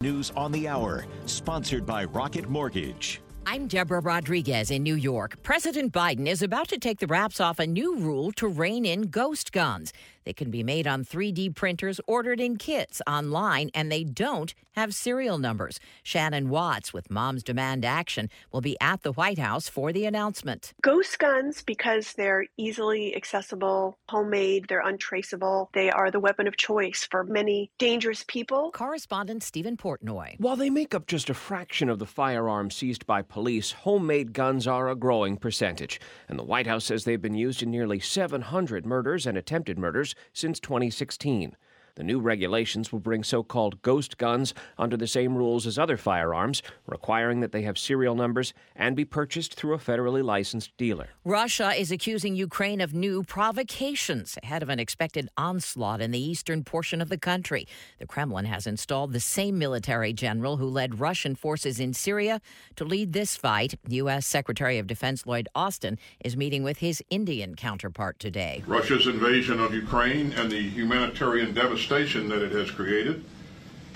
News on the Hour, sponsored by Rocket Mortgage. I'm Deborah Rodriguez in New York. President Biden is about to take the wraps off a new rule to rein in ghost guns. They can be made on 3D printers ordered in kits online, and they don't have serial numbers. Shannon Watts with Moms Demand Action will be at the White House for the announcement. Ghost guns, because they're easily accessible, homemade, they're untraceable, they are the weapon of choice for many dangerous people. Correspondent Stephen Portnoy. While they make up just a fraction of the firearms seized by police, homemade guns are a growing percentage. And the White House says they've been used in nearly 700 murders and attempted murders since 2016. The new regulations will bring so called ghost guns under the same rules as other firearms, requiring that they have serial numbers and be purchased through a federally licensed dealer. Russia is accusing Ukraine of new provocations ahead of an expected onslaught in the eastern portion of the country. The Kremlin has installed the same military general who led Russian forces in Syria to lead this fight. U.S. Secretary of Defense Lloyd Austin is meeting with his Indian counterpart today. Russia's invasion of Ukraine and the humanitarian devastation that it has created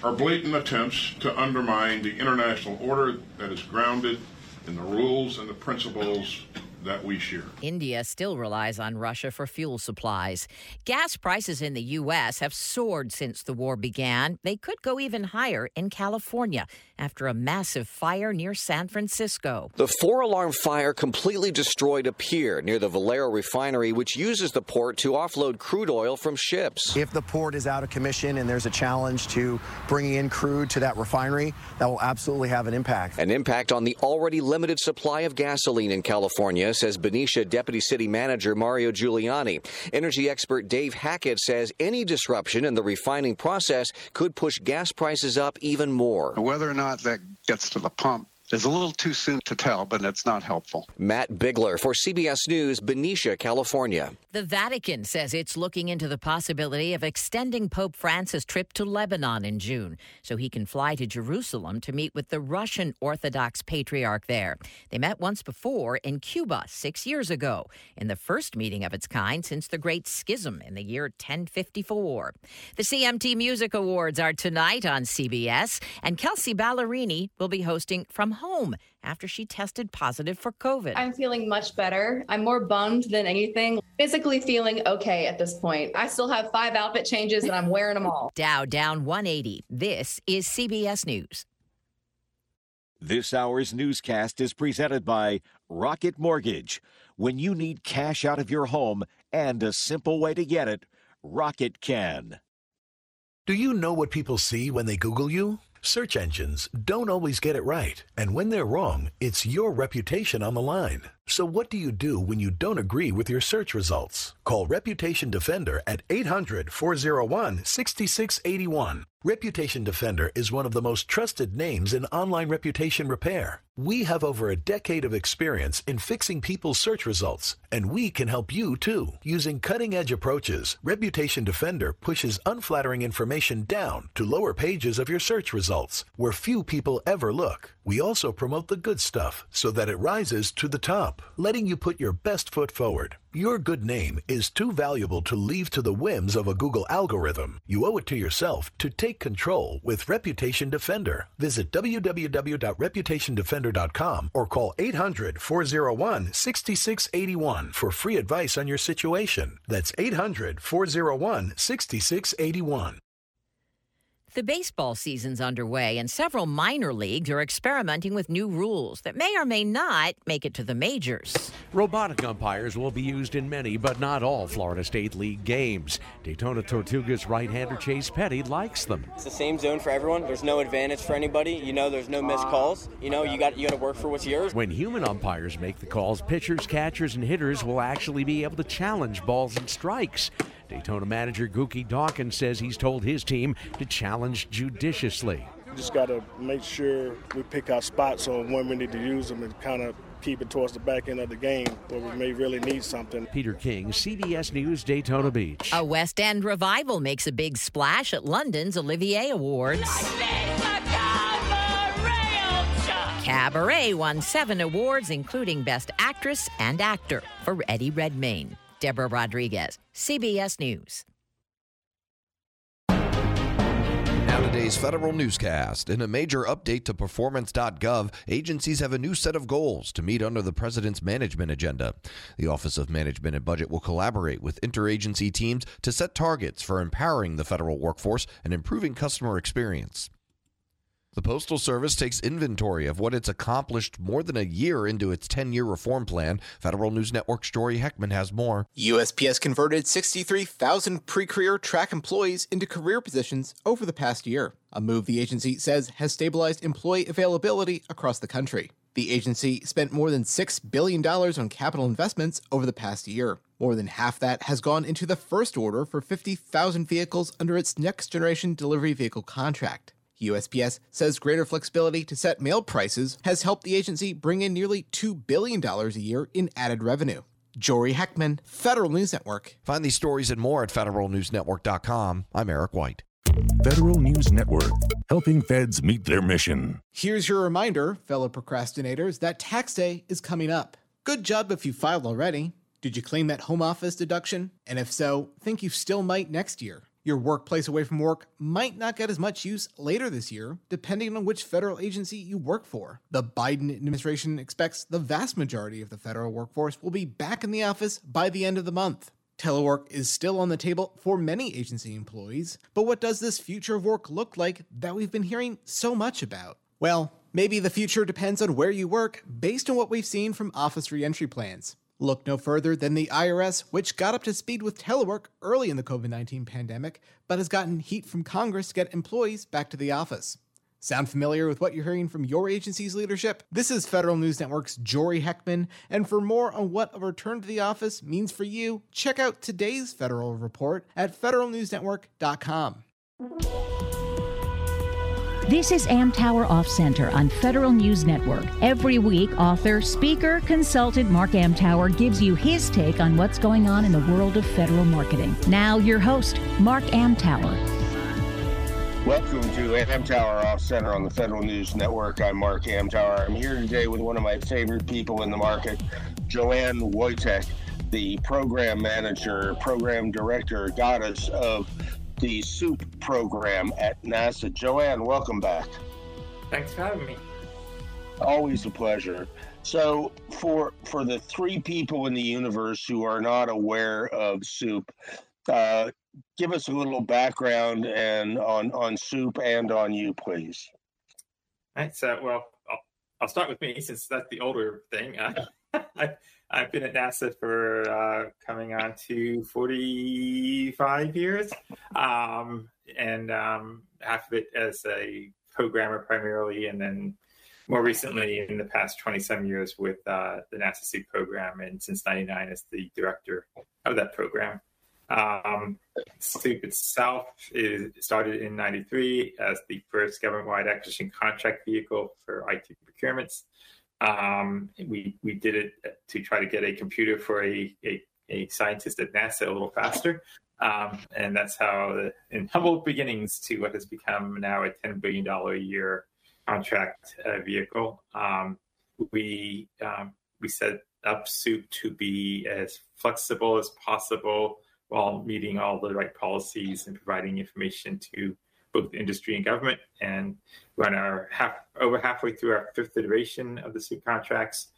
are blatant attempts to undermine the international order that is grounded in the rules and the principles that we share. India still relies on Russia for fuel supplies. Gas prices in the U.S. have soared since the war began. They could go even higher in California after a massive fire near San Francisco. The four alarm fire completely destroyed a pier near the Valero refinery, which uses the port to offload crude oil from ships. If the port is out of commission and there's a challenge to bringing in crude to that refinery, that will absolutely have an impact. An impact on the already limited supply of gasoline in California, says Benicia Deputy City Manager Mario Giuliani. Energy expert Dave Hackett says any disruption in the refining process could push gas prices up even more. Whether or not that gets to the pump is a little too soon to tell, but it's not helpful. Matt Bigler for CBS News, Benicia, California. The Vatican says it's looking into the possibility of extending Pope Francis' trip to Lebanon in June so he can fly to Jerusalem to meet with the Russian Orthodox Patriarch there. They met once before in Cuba six years ago, in the first meeting of its kind since the Great Schism in the year 1054. The CMT Music Awards are tonight on CBS, and Kelsey Ballerini will be hosting from home after she tested positive for COVID. I'm feeling much better. I'm more bummed than anything. Physically feeling okay at this point. I still have five outfit changes and I'm wearing them all. Dow down 180. This is CBS News. This hour's newscast is presented by Rocket Mortgage. When you need cash out of your home and a simple way to get it, Rocket can. Do you know what people see when they Google you? Search engines don't always get it right. And when they're wrong, it's your reputation on the line. So what do you do when you don't agree with your search results? Call Reputation Defender at 800-401-6681. Reputation Defender is one of the most trusted names in online reputation repair. We have over a decade of experience in fixing people's search results, and we can help you too. Using cutting edge approaches, Reputation Defender pushes unflattering information down to lower pages of your search results, where few people ever look. We also promote the good stuff so that it rises to the top, letting you put your best foot forward. Your good name is too valuable to leave to the whims of a Google algorithm. You owe it to yourself to take control with Reputation Defender. Visit www.reputationdefender.com or call 800 401 6681 for free advice on your situation. That's 800 401 6681. The baseball season's underway, and several minor leagues are experimenting with new rules that may or may not make it to the majors. Robotic umpires will be used in many, but not all, Florida State League games. Daytona Tortugas right hander Chase Petty likes them. It's the same zone for everyone. There's no advantage for anybody. You know, there's no missed calls. You know, you got you got to work for what's yours. When human umpires make the calls, pitchers, catchers, and hitters will actually be able to challenge balls and strikes. Daytona manager Gookie Dawkins says he's told his team to challenge judiciously. We just got to make sure we pick our spots on when we need to use them and kind of keep it towards the back end of the game where we may really need something. Peter King, CBS News, Daytona Beach. A West End revival makes a big splash at London's Olivier Awards. Cabaret won seven awards, including Best Actress and Actor for Eddie Redmayne. Deborah Rodriguez, CBS News. Now today's federal newscast. In a major update to performance.gov, agencies have a new set of goals to meet under the president's management agenda. The Office of Management and Budget will collaborate with interagency teams to set targets for empowering the federal workforce and improving customer experience. The Postal Service takes inventory of what it's accomplished more than a year into its 10 year reform plan. Federal News Network's Jory Heckman has more. USPS converted 63,000 pre career track employees into career positions over the past year, a move the agency says has stabilized employee availability across the country. The agency spent more than $6 billion on capital investments over the past year. More than half that has gone into the first order for 50,000 vehicles under its next generation delivery vehicle contract. USPS says greater flexibility to set mail prices has helped the agency bring in nearly $2 billion a year in added revenue. Jory Heckman, Federal News Network. Find these stories and more at federalnewsnetwork.com. I'm Eric White. Federal News Network, helping feds meet their mission. Here's your reminder, fellow procrastinators, that tax day is coming up. Good job if you filed already. Did you claim that home office deduction? And if so, think you still might next year. Your workplace away from work might not get as much use later this year, depending on which federal agency you work for. The Biden administration expects the vast majority of the federal workforce will be back in the office by the end of the month. Telework is still on the table for many agency employees, but what does this future of work look like that we've been hearing so much about? Well, maybe the future depends on where you work based on what we've seen from office reentry plans. Look no further than the IRS, which got up to speed with telework early in the COVID 19 pandemic, but has gotten heat from Congress to get employees back to the office. Sound familiar with what you're hearing from your agency's leadership? This is Federal News Network's Jory Heckman, and for more on what a return to the office means for you, check out today's federal report at federalnewsnetwork.com. This is Amtower Off Center on Federal News Network. Every week, author, speaker, consultant Mark Amtower gives you his take on what's going on in the world of federal marketing. Now, your host, Mark Amtower. Welcome to Amtower Off Center on the Federal News Network. I'm Mark Amtower. I'm here today with one of my favorite people in the market, Joanne Woytek, the program manager, program director, goddess of the SEWP program at NASA. Joanne, welcome back. Thanks for having me. Always a pleasure. So, for for the three people in the universe who are not aware of SEWP, uh, give us a little background and on on SEWP and on you, please. Right. So, well, I'll, I'll start with me since that's the older thing. Uh, I, I've been at NASA for uh, coming on to 45 years, um, and um, half of it as a programmer primarily, and then more recently in the past 27 years with uh, the NASA SEWP program, and since 99 as the director of that program. Um, SEWP itself is started in 93 as the first government-wide acquisition contract vehicle for IT procurements. Um, we we did it to try to get a computer for a a, a scientist at NASA a little faster, um, and that's how, the, in humble beginnings, to what has become now a ten billion dollar a year contract uh, vehicle. Um, we um, we set up SEWP to be as flexible as possible while meeting all the right policies and providing information to both industry and government. And we're on our half over halfway through our fifth iteration of the SEWP contracts,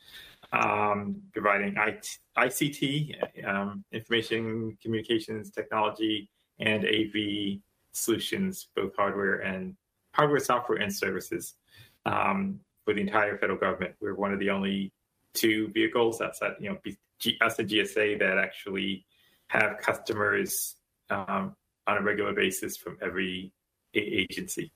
um, providing IT, ICT, um, information communications technology, and AV solutions, both hardware and hardware, software, and services um, for the entire federal government. We're one of the only two vehicles outside, you know, G- us and GSA that actually have customers um, on a regular basis from every agency.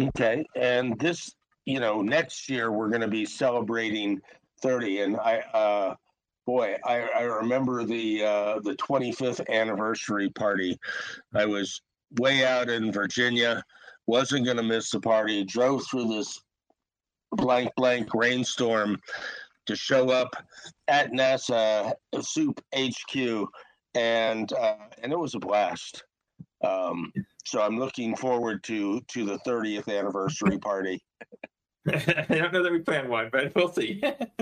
Okay, and this, you know, next year we're going to be celebrating 30, and I, uh, boy, I, I remember the uh, the 25th anniversary party. I was way out in Virginia, wasn't going to miss the party. Drove through this blank blank rainstorm to show up at NASA SEWP HQ, and uh, and it was a blast. Um, so I'm looking forward to to the 30th anniversary party. I don't know that we plan one, but we'll see.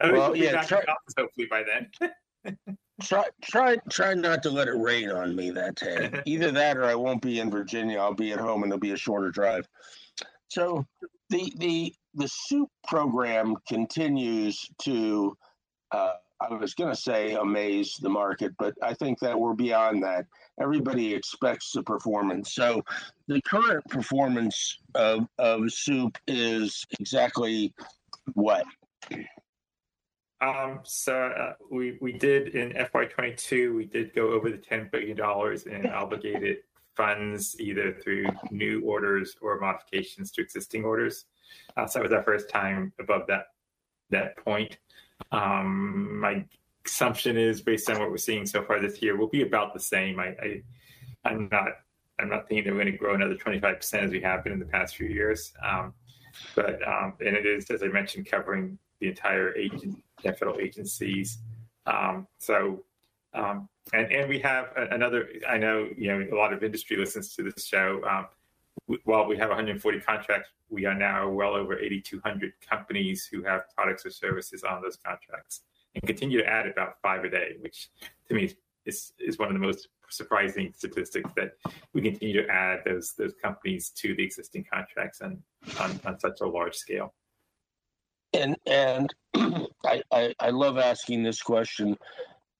well, yeah, try- office hopefully by then. Try, try, try not to let it rain on me that day. Either that, or I won't be in Virginia. I'll be at home, and it'll be a shorter drive. So, the the the SEWP program continues to. Uh, I was going to say amaze the market, but I think that we're beyond that. Everybody expects the performance. So, the current performance of of SEWP is exactly what um, so uh, we we did in FY22 we did go over the 10 billion dollars in obligated funds either through new orders or modifications to existing orders. Uh, so that was our first time above that that point. Um, my assumption is based on what we're seeing so far this year, we'll be about the same. I, I I'm not I'm not thinking that we're going to grow another 25 percent as we have been in the past few years. Um, but um, and it is as I mentioned covering the entire agent, federal agencies. Um, so, um, and and we have another. I know you know a lot of industry listens to this show. While we have 140 contracts, we are now well over 8,200 companies who have products or services on those contracts, and continue to add about five a day, which to me is is one of the most surprising statistics that we continue to add those those companies to the existing contracts and on, on such a large scale. And and I, I, I love asking this question.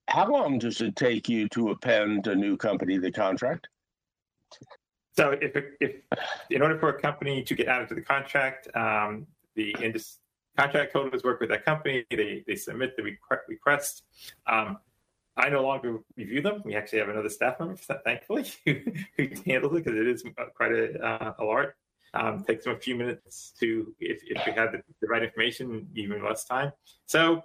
How long does it take you to append a new company to the contract? So if if in order for a company to get added to the contract, um, the contract holders work with that company. They they submit the requ- request. Um, I no longer review them. We actually have another staff member, thankfully, who, handles it because it is quite a, uh, a large um, takes them a few minutes to, if, if we have the, the, right information, even less time. So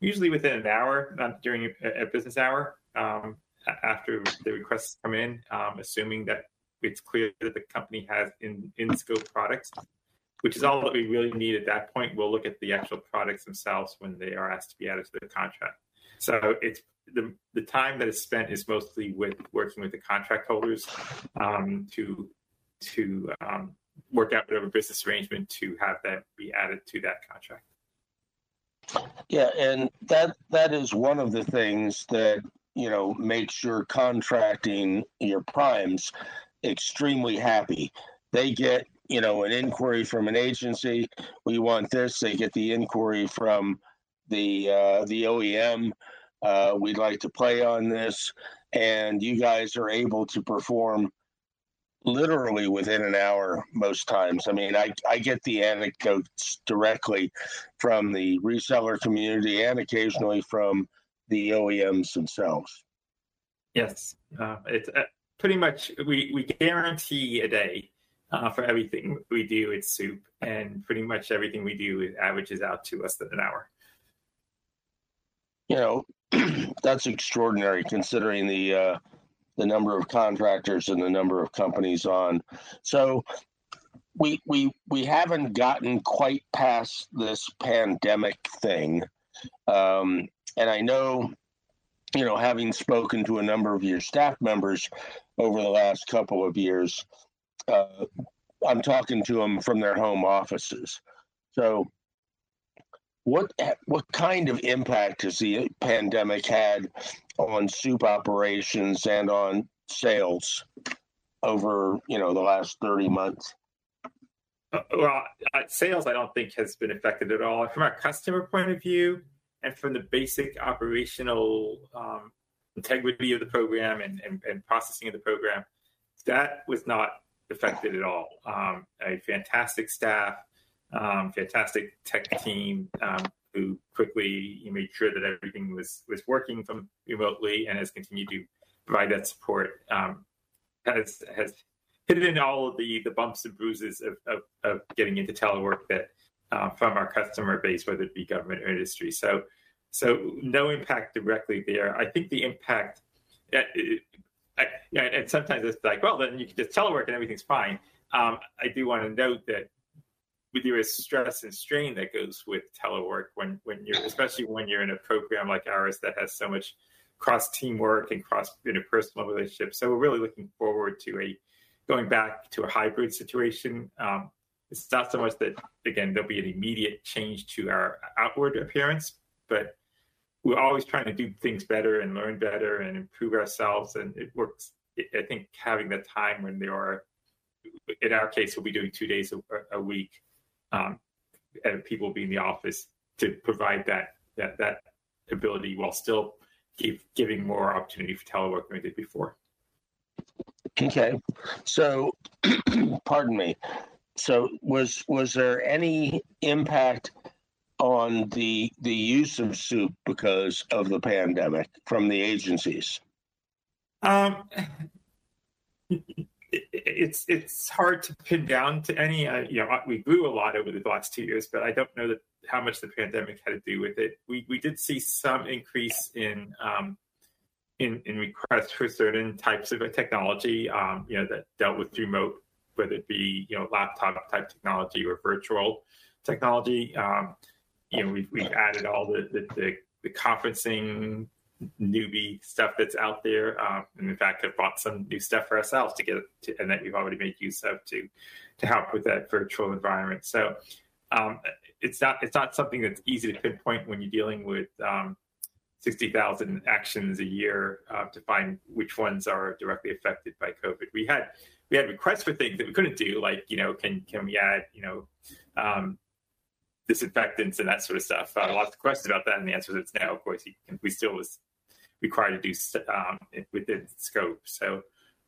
usually within an hour, not during a, a business hour, um, after the requests come in, um, assuming that it's clear that the company has in, in scope products, which is all that we really need at that point. We'll look at the actual products themselves when they are asked to be added to the contract. So it's the, the time that is spent is mostly with working with the contract holders um, to to um, work out whatever business arrangement to have that be added to that contract. Yeah, and that that is one of the things that you know makes your contracting your primes extremely happy. They get you know an inquiry from an agency. We want this. They get the inquiry from the uh, the OEM. Uh, we'd like to play on this, and you guys are able to perform literally within an hour most times. I mean, I, I get the anecdotes directly from the reseller community and occasionally from the OEMs themselves. Yes, uh, it's uh, pretty much we, we guarantee a day uh, for everything we do It's SEWP, and pretty much everything we do averages out to less than an hour. You know, that's extraordinary considering the uh, the number of contractors and the number of companies on. So we we we haven't gotten quite past this pandemic thing, um, and I know, you know, having spoken to a number of your staff members over the last couple of years, uh, I'm talking to them from their home offices. So what what kind of impact has the pandemic had on SEWP operations and on sales over you know the last 30 months uh, well sales i don't think has been affected at all from our customer point of view and from the basic operational um, integrity of the program and, and, and, processing of the program that was not affected at all um, a fantastic staff um, fantastic tech team um, who quickly made sure that everything was was working from remotely and has continued to provide that support. Um, has has hit in all of the the bumps and bruises of of, of getting into telework that uh, from our customer base, whether it be government or industry. So so no impact directly there. I think the impact. Uh, I, yeah, and sometimes it's like, well, then you can just telework and everything's fine. Um, I do want to note that with there is stress and strain that goes with telework when when you're especially when you're in a program like ours that has so much cross teamwork and cross interpersonal relationships. So we're really looking forward to a going back to a hybrid situation. Um, it's not so much that again there'll be an immediate change to our outward appearance, but we're always trying to do things better and learn better and improve ourselves, and it works. I think having the time when there are, in our case, we'll be doing two days a, a week, um, and people will be in the office to provide that that that ability while still keep giving more opportunity for telework than we did before. Okay, so pardon me. So was was there any impact on the the use of SEWP because of the pandemic from the agencies? Um, it's it's hard to pin down to any. Uh, you know, we grew a lot over the last two years, but I don't know that how much the pandemic had to do with it. We we did see some increase in um, in in requests for certain types of technology. Um, you know, that dealt with remote, whether it be you know laptop type technology or virtual technology. Um, you know, we've we've added all the the, the, the conferencing newbie stuff that's out there. Um, and in fact, have bought some new stuff for ourselves to get to, and that we've already made use of to to help with that virtual environment. So um, it's not it's not something that's easy to pinpoint when you're dealing with um, sixty thousand actions a year uh, to find which ones are directly affected by COVID. We had we had requests for things that we couldn't do, like you know, can can we add you know um, disinfectants and that sort of stuff. Uh, lots of questions about that, and the answer is no. Of course, we still was required to do um, within scope. So,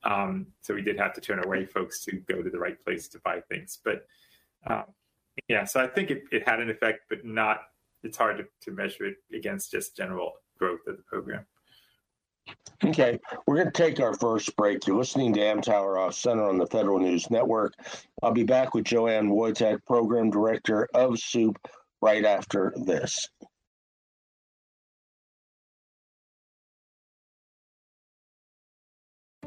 um, so we did have to turn away folks to go to the right place to buy things. But um, yeah, so I think it, it had an effect, but not. It's hard to, to measure it against just general growth of the program. Okay, we're going to take our first break. You're listening to Amtower Off Center on the Federal News Network. I'll be back with Joanne Woytek, Program Director of SEWP, right after this.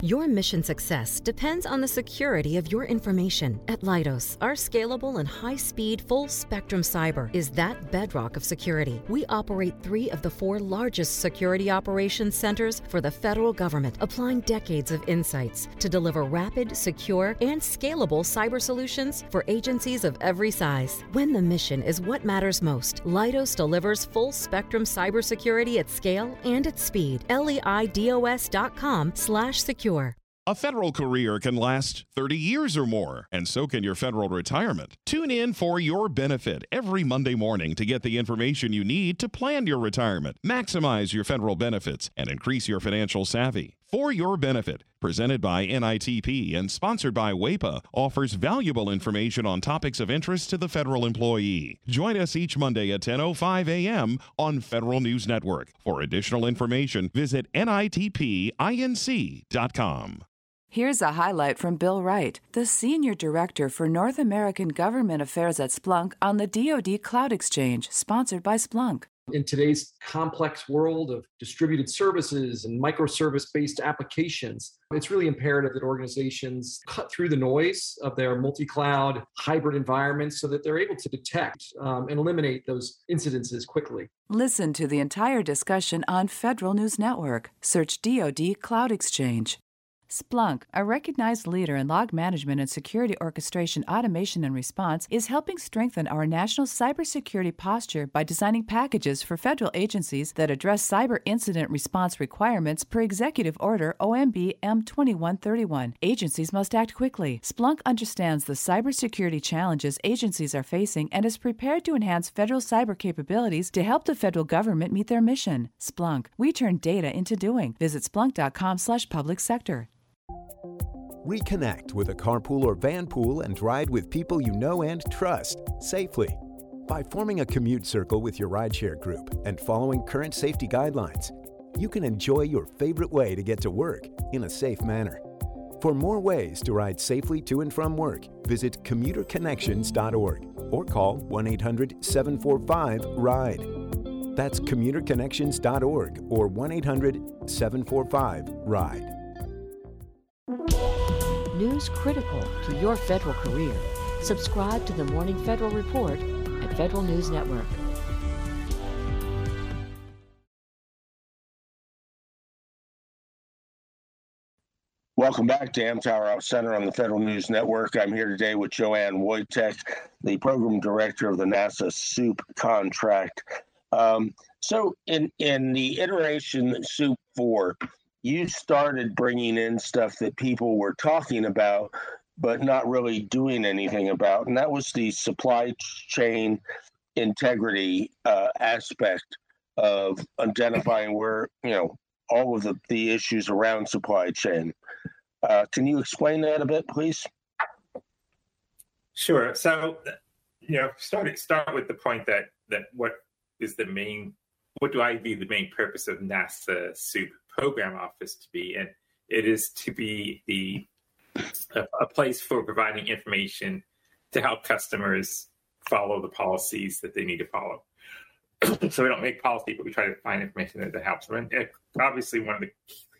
Your mission success depends on the security of your information. At Leidos, our scalable and high speed, full spectrum cyber is that bedrock of security. We operate three of the four largest security operations centers for the federal government, applying decades of insights to deliver rapid, secure, and scalable cyber solutions for agencies of every size. When the mission is what matters most, Leidos delivers full spectrum cybersecurity at scale and at speed. LEIDOS.com slash secure a federal career can last 30 years or more, and so can your federal retirement. Tune in for your benefit every Monday morning to get the information you need to plan your retirement, maximize your federal benefits, and increase your financial savvy. For Your Benefit, presented by NITP and sponsored by WAEPA, offers valuable information on topics of interest to the federal employee. Join us each Monday at 10.05 a.m. on Federal News Network. For additional information, visit nitpinc.com. Here's a highlight from Bill Wright, the Senior Director for North American Government Affairs at Splunk on the DoD Cloud Exchange, sponsored by Splunk. In today's complex world of distributed services and microservice based applications, it's really imperative that organizations cut through the noise of their multi cloud hybrid environments so that they're able to detect um, and eliminate those incidences quickly. Listen to the entire discussion on Federal News Network. Search DoD Cloud Exchange. Splunk, a recognized leader in log management and security orchestration automation and response, is helping strengthen our national cybersecurity posture by designing packages for federal agencies that address cyber incident response requirements per Executive Order OMB M2131. Agencies must act quickly. Splunk understands the cybersecurity challenges agencies are facing and is prepared to enhance federal cyber capabilities to help the federal government meet their mission. Splunk, we turn data into doing. Visit splunk.com/public sector. Reconnect with a carpool or van pool and ride with people you know and trust safely. By forming a commute circle with your rideshare group and following current safety guidelines, you can enjoy your favorite way to get to work in a safe manner. For more ways to ride safely to and from work, visit commuterconnections.org or call 1 800 745 RIDE. That's commuterconnections.org or 1 800 745 RIDE news critical to your federal career. Subscribe to the Morning Federal Report at Federal News Network. Welcome back to Amtower Out Center on the Federal News Network. I'm here today with Joanne Woytek, the program director of the NASA SEWP contract. Um, So in in the iteration SEWP Four, you started bringing in stuff that people were talking about, but not really doing anything about, and that was the supply chain integrity uh, aspect of identifying where you know all of the, the issues around supply chain. Uh, can you explain that a bit, please? Sure. So, you know, start start with the point that that what is the main, what do I view the main purpose of NASA SEWP program office to be, and it is to be the a, a place for providing information to help customers follow the policies that they need to follow. so we don't make policy, but we try to find information that, that helps them. And obviously, one of the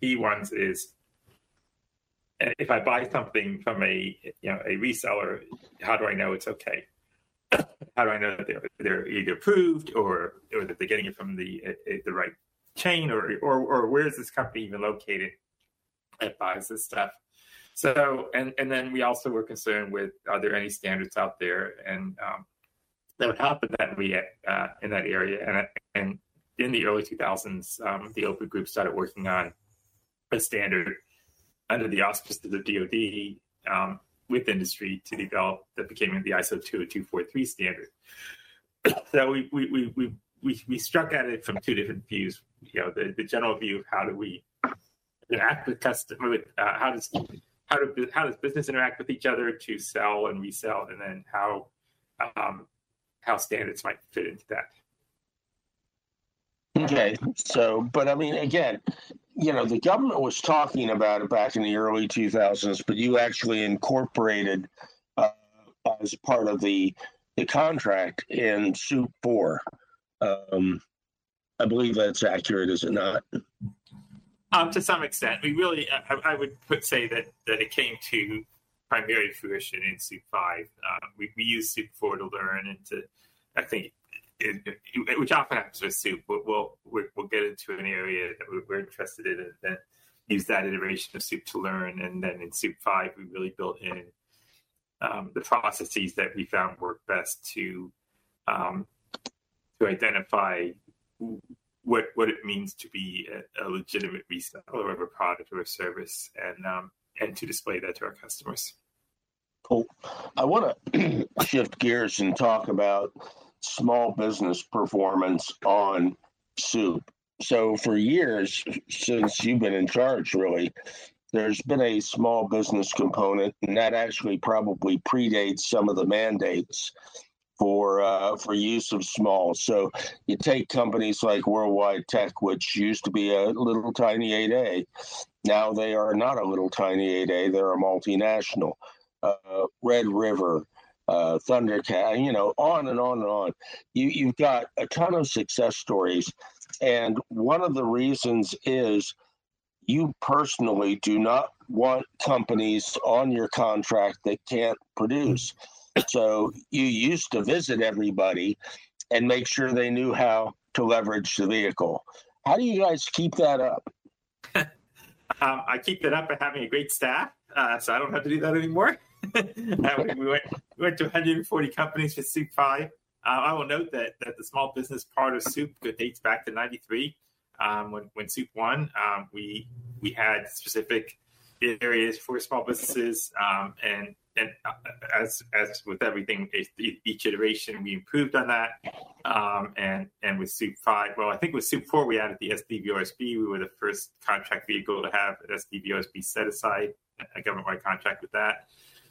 key ones is if I buy something from a you know a reseller, how do I know it's okay? How do I know that they're, they're either approved or or that they're getting it from the eh, eh, the right chain or or or where is this company even located that buys this stuff? So and and then we also were concerned with are there any standards out there and um, that would help in that we uh, in that area and and in the early 2000s um, the open group started working on a standard under the auspices of the DoD um, with industry to develop that became the ISO 20243 standard. so we, we, we, we, we, we struck at it from two different views. You know, the, the general view of how do we interact with customer, with uh, how does how do how does business interact with each other to sell and resell, and then how um, how standards might fit into that. Okay, so but I mean, again, you know, the government was talking about it back in the early 2000s, but you actually incorporated uh, as part of the the contract in SEWP Four. Um, I believe that's accurate, is it not? Um, to some extent, we really, I, I, would put say that that it came to primary fruition in SEWP Five. Um, we we use SEWP Four to learn and to, I think, it, it, which often happens with SEWP. We'll, we'll, we'll get into an area that we're interested in and then use that iteration of SEWP to learn. And then in SEWP 5, we really built in um, the processes that we found work best to um, to identify what what it means to be a, a legitimate reseller of a product or a service, and um, and to display that to our customers. Cool. I want to shift gears and talk about small business performance on SEWP. So for years, since you've been in charge, really, there's been a small business component, and that actually probably predates some of the mandates for uh, for use of small. So you take companies like Worldwide Tech, which used to be a little tiny 8A. Now they are not a little tiny 8A; they're a multinational. Uh, Red River, uh, Thundercat, you know, on and on and on. You, you've got a ton of success stories. And one of the reasons is you personally do not want companies on your contract that can't produce. So you used to visit everybody and make sure they knew how to leverage the vehicle. How do you guys keep that up? um, I keep it up by having a great staff, uh, so I don't have to do that anymore. uh, we, went, we went to 140 companies for SEWP 5. Uh, I will note that, that the small business part of SEWP dates back to 93. Um, when, when SEWP won. um, we, we had specific areas for small businesses. Um, and and uh, as, as with everything, each iteration, we improved on that. Um, and, and with SEWP 5, well, I think with SEWP 4, we added the SDVOSB. We were the first contract vehicle to have an SDVOSB set aside, a government wide contract with that.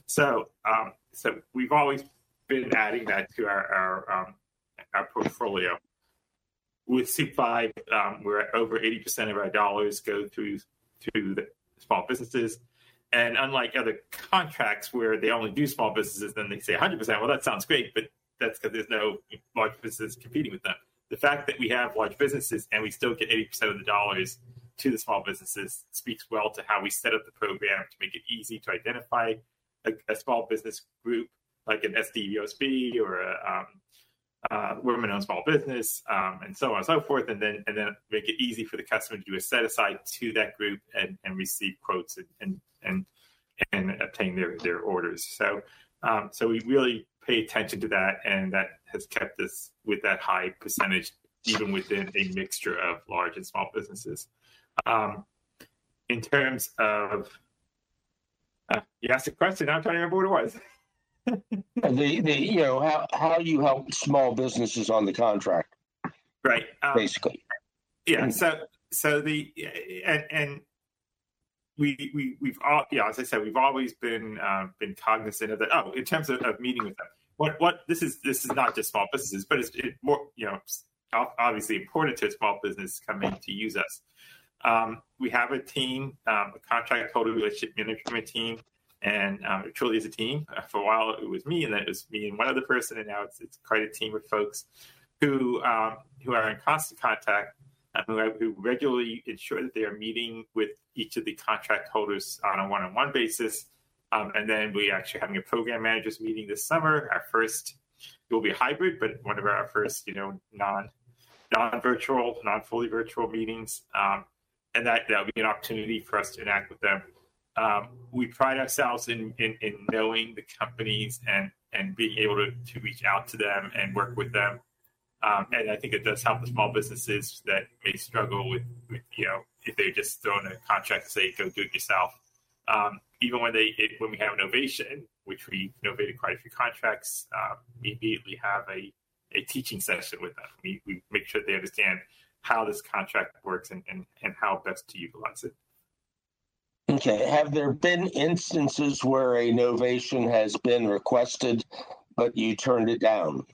So, um, so we've always been adding that to our our, um, our portfolio. With SEWP Five, um, we're at over eighty percent of our dollars go through through the small businesses. And unlike other contracts where they only do small businesses, then they say 100%. Well, that sounds great, but that's because there's no large businesses competing with them. The fact that we have large businesses and we still get 80% of the dollars to the small businesses speaks well to how we set up the program to make it easy to identify a, a small business group like an SDVOSB or a um, uh, women-owned small business, um, and so on and so forth, and then and then make it easy for the customer to do a set aside to that group and, and receive quotes and and and, and obtain their their orders. So um, so we really pay attention to that, and that has kept us with that high percentage even within a mixture of large and small businesses. Um, in terms of, uh, you asked a question. I'm trying to remember what it was. the the you know how how you help small businesses on the contract, right? Um, basically, yeah. So so the and and we we we've all yeah as I said we've always been um, been cognizant of that. Oh, in terms of, of meeting with them, what what this is this is not just small businesses, but it's it more you know obviously important to a small business coming to use us. Um, we have a team, um, a contract holder relationship management team, and um, it truly is a team. Uh, for a while, it was me, and then it was me and one other person, and now it's it's quite a team of folks who um, who are in constant contact, uh, who, who regularly ensure that they are meeting with each of the contract holders on a one-on-one basis. Um, and then we actually having a program managers meeting this summer. Our first it will be hybrid, but one of our first, you know, non non virtual, non fully virtual meetings. Um, and that that will be an opportunity for us to interact with them. Um, we pride ourselves in, in, in knowing the companies and and being able to, to reach out to them and work with them. Um, and I think it does help the small businesses that may struggle with, with you know, if they're just thrown a contract and say, go do it yourself. Um, even when they it, when we have an innovation, which we innovated quite a few contracts, uh, we immediately have a, a teaching session with them. We, we make sure they understand how this contract works and, and, and how best to utilize it. Okay. Have there been instances where a novation has been requested, but you turned it down?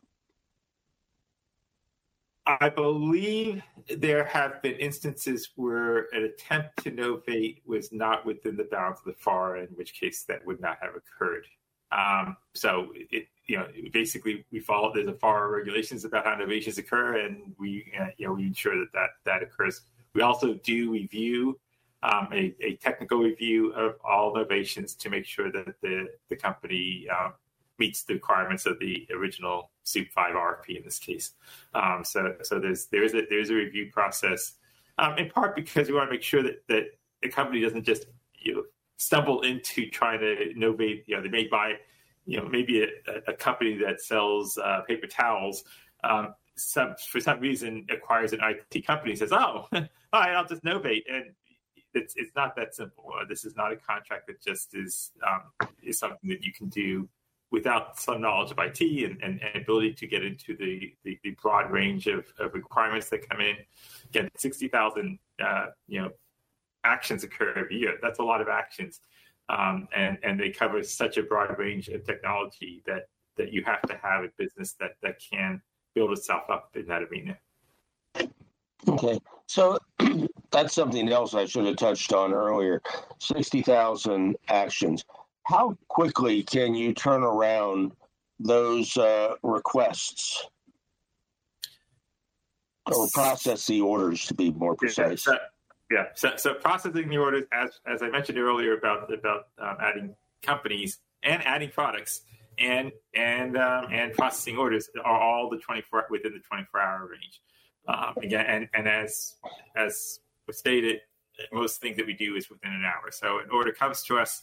I believe there have been instances where an attempt to novate was not within the bounds of the FAR, in which case that would not have occurred. Um, so it, you know, basically we follow there's a FAR regulations about how novations occur, and we uh, you know we ensure that that that occurs. We also do review um, a, a, technical review of all novations to make sure that the the company um, meets the requirements of the original SEWP 5 RFP in this case. Um, so, so there's there is a there's a review process, um, in part because we want to make sure that that the company doesn't just you know, stumble into trying to innovate. You know, they may buy, you know, maybe a, a company that sells uh, paper towels. Um, some for some reason acquires an IT company says, "Oh, all right, I'll just novate," and it's it's not that simple. Uh, this is not a contract that just is um, is something that you can do without some knowledge of IT and, and, and ability to get into the, the, the, broad range of, of requirements that come in. Again, 60,000, uh, you know, actions occur every year. That's a lot of actions. Um, and, and they cover such a broad range of technology that, that you have to have a business that, that can build itself up in that arena. Okay. So that's something else I should have touched on earlier. 60,000 actions how quickly can you turn around those uh, requests or process the orders to be more precise? Yeah, so, yeah. So, so, processing the orders, as as I mentioned earlier about about um, adding companies and adding products and and um, and processing orders are all the 24 within the 24 hour range. Um, again, and and as as stated, most things that we do is within an hour. So an order comes to us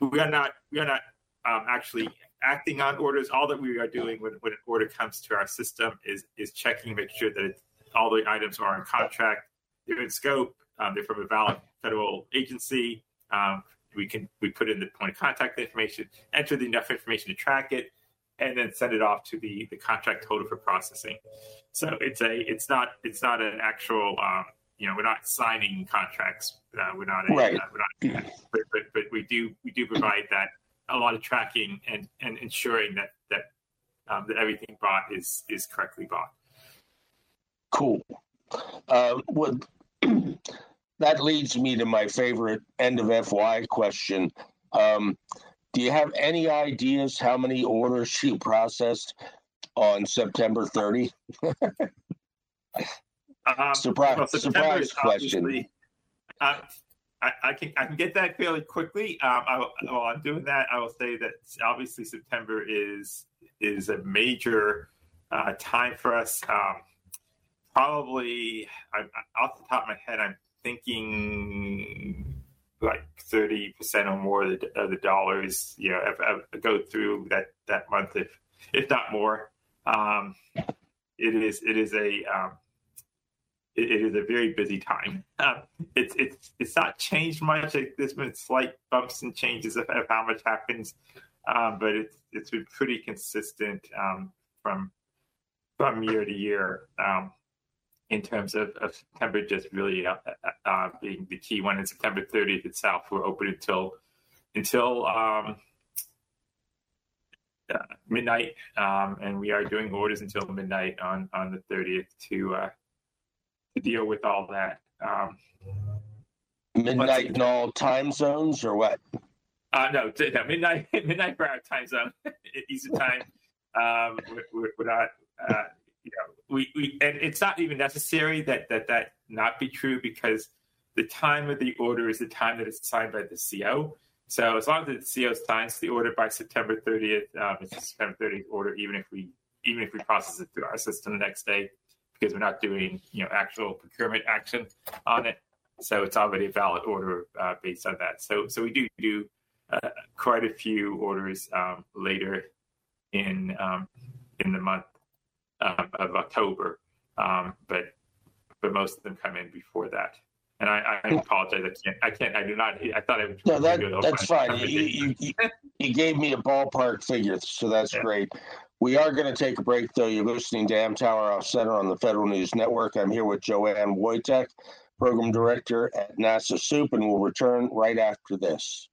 we are not we are not um, actually acting on orders. All that we are doing when, when an order comes to our system is is checking, make sure that all the items are in contract, they're in scope, um, they're from a valid federal agency. Um, we can we put in the point of contact information, enter the enough information to track it, and then send it off to the the contract holder for processing. So it's a it's not it's not an actual um, you know, we're not signing contracts. Uh, we're not, a, right. uh, we're not, but, but, but we do, we do provide that a lot of tracking and, and ensuring that, that, um, that everything bought is, is correctly bought. Cool. Uh, well, that leads me to my favorite end of FY question. Um, do you have any ideas how many orders you processed on September 30? Um, surprise, well, surprise question. Uh, I, I, can I can get that fairly quickly. Um, I, while I'm doing that, I will say that obviously September is is a major uh, time for us. Um, probably, I, off the top of my head, I'm thinking like thirty percent or more of the, of the dollars. You know, if, if go through that that month, if if not more. Um, it is it is a um, it, it is a very busy time. Um, it's it's it's not changed much. There's been slight bumps and changes of, of how much happens, um, but it's it's been pretty consistent um, from from year to year um, in terms of, of September just really uh, uh, uh being the key one. And September 30th itself, we're open until until um, uh, midnight, um, and we are doing orders until midnight on on the 30th to uh, to deal with all that. Um, midnight in all time zones, or what? Uh, no, no, midnight midnight for our time zone, Eastern time. Um, we're, we're not. Uh, you know, we, we and it's not even necessary that that that not be true because the time of the order is the time that it's signed by the CO. So as long as the CO signs the order by September 30th, um, it's a September 30th order, even if we even if we process it through our system the next day, because we're not doing you know actual procurement action on it. So it's already a valid order uh, based on that. So so we do do uh, quite a few orders um, later in um, in the month um, of October, um, but but most of them come in before that. And I, I apologize. I can't. I can't. I do not. I thought I would. No, that, that's fine. You, you, you, gave me a ballpark figure, so that's yeah. great. We are going to take a break, though. You're listening to Amtower Off Center on the Federal News Network. I'm here with Joanne Woytek, Program Director at NASA SEWP, and we'll return right after this.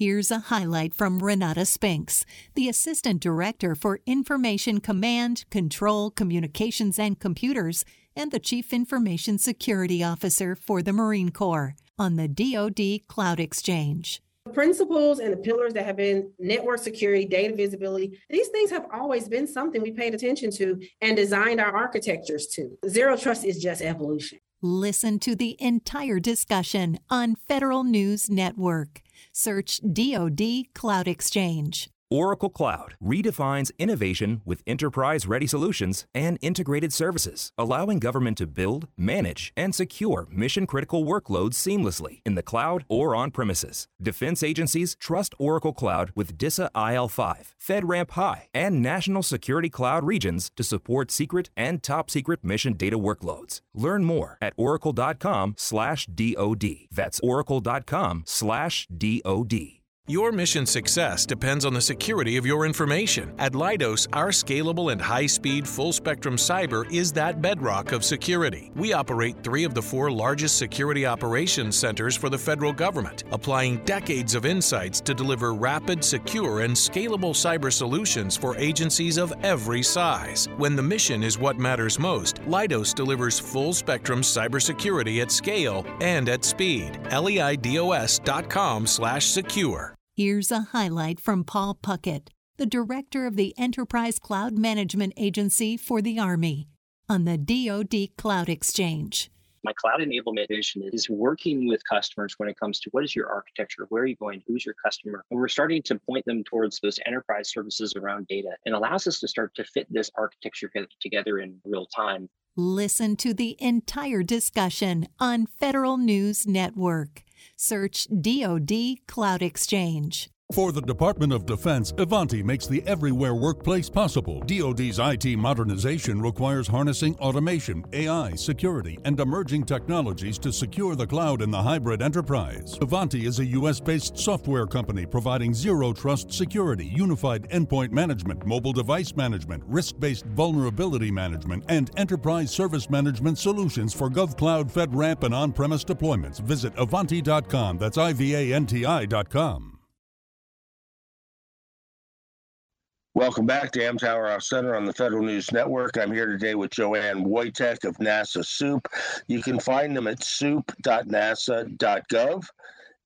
Here's a highlight from Renata Spinks, the Assistant Director for Information Command, Control, Communications, and Computers, and the Chief Information Security Officer for the Marine Corps on the DoD Cloud Exchange. The principles and the pillars that have been network security, data visibility, these things have always been something we paid attention to and designed our architectures to. Zero trust is just evolution. Listen to the entire discussion on Federal News Network. Search DoD Cloud Exchange. Oracle Cloud redefines innovation with enterprise ready solutions and integrated services, allowing government to build, manage, and secure mission critical workloads seamlessly in the cloud or on premises. Defense agencies trust Oracle Cloud with DISA IL5, FedRAMP High, and National Security Cloud regions to support secret and top secret mission data workloads. Learn more at oracle.com/dod. That's oracle.com/dod. Your mission success depends on the security of your information. At Leidos, our scalable and high speed full spectrum cyber is that bedrock of security. We operate three of the four largest security operations centers for the federal government, applying decades of insights to deliver rapid, secure, and scalable cyber solutions for agencies of every size. When the mission is what matters most, Leidos delivers full spectrum cybersecurity at scale and at speed. leidos.com slash secure. Here's a highlight from Paul Puckett, the director of the Enterprise Cloud Management Agency for the Army, on the DoD Cloud Exchange. My cloud enablement vision is working with customers when it comes to what is your architecture, where are you going, who's your customer. And we're starting to point them towards those enterprise services around data and allows us to start to fit this architecture together in real time. Listen to the entire discussion on Federal News Network. Search DoD Cloud Exchange. For the Department of Defense, Ivanti makes the everywhere workplace possible. DoD's IT modernization requires harnessing automation, AI, security, and emerging technologies to secure the cloud and the hybrid enterprise. Ivanti is a US based software company providing zero trust security, unified endpoint management, mobile device management, risk based vulnerability management, and enterprise service management solutions for GovCloud, FedRAMP, and on premise deployments. Visit Ivanti.com. That's I V A N T I.com. Welcome back to Amtower Off Center on the Federal News Network. I'm here today with Joanne Woytek of NASA SEWP. You can find them at sewp.nasa.gov.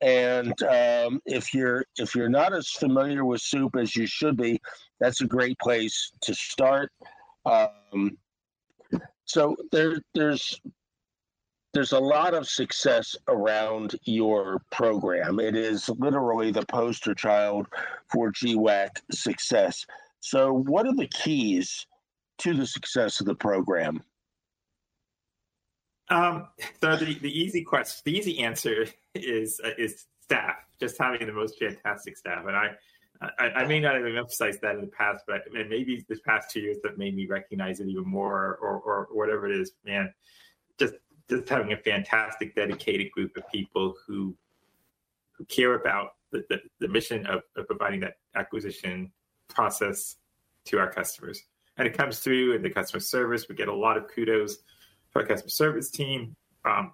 And um, if you're if you're not as familiar with SEWP as you should be, that's a great place to start. Um, so there there's there's a lot of success around your program. It is literally the poster child for GWAC success. So, what are the keys to the success of the program? Um, so the, the easy question, the easy answer is uh, is staff. Just having the most fantastic staff, and I I, I, may not have emphasized that in the past, but maybe this past two years have made me recognize it even more, or, or whatever it is. Man, just having a fantastic, dedicated group of people who who care about the, the, the mission of, of providing that acquisition process to our customers. And it comes through in the customer service. We get a lot of kudos to our customer service team. Um,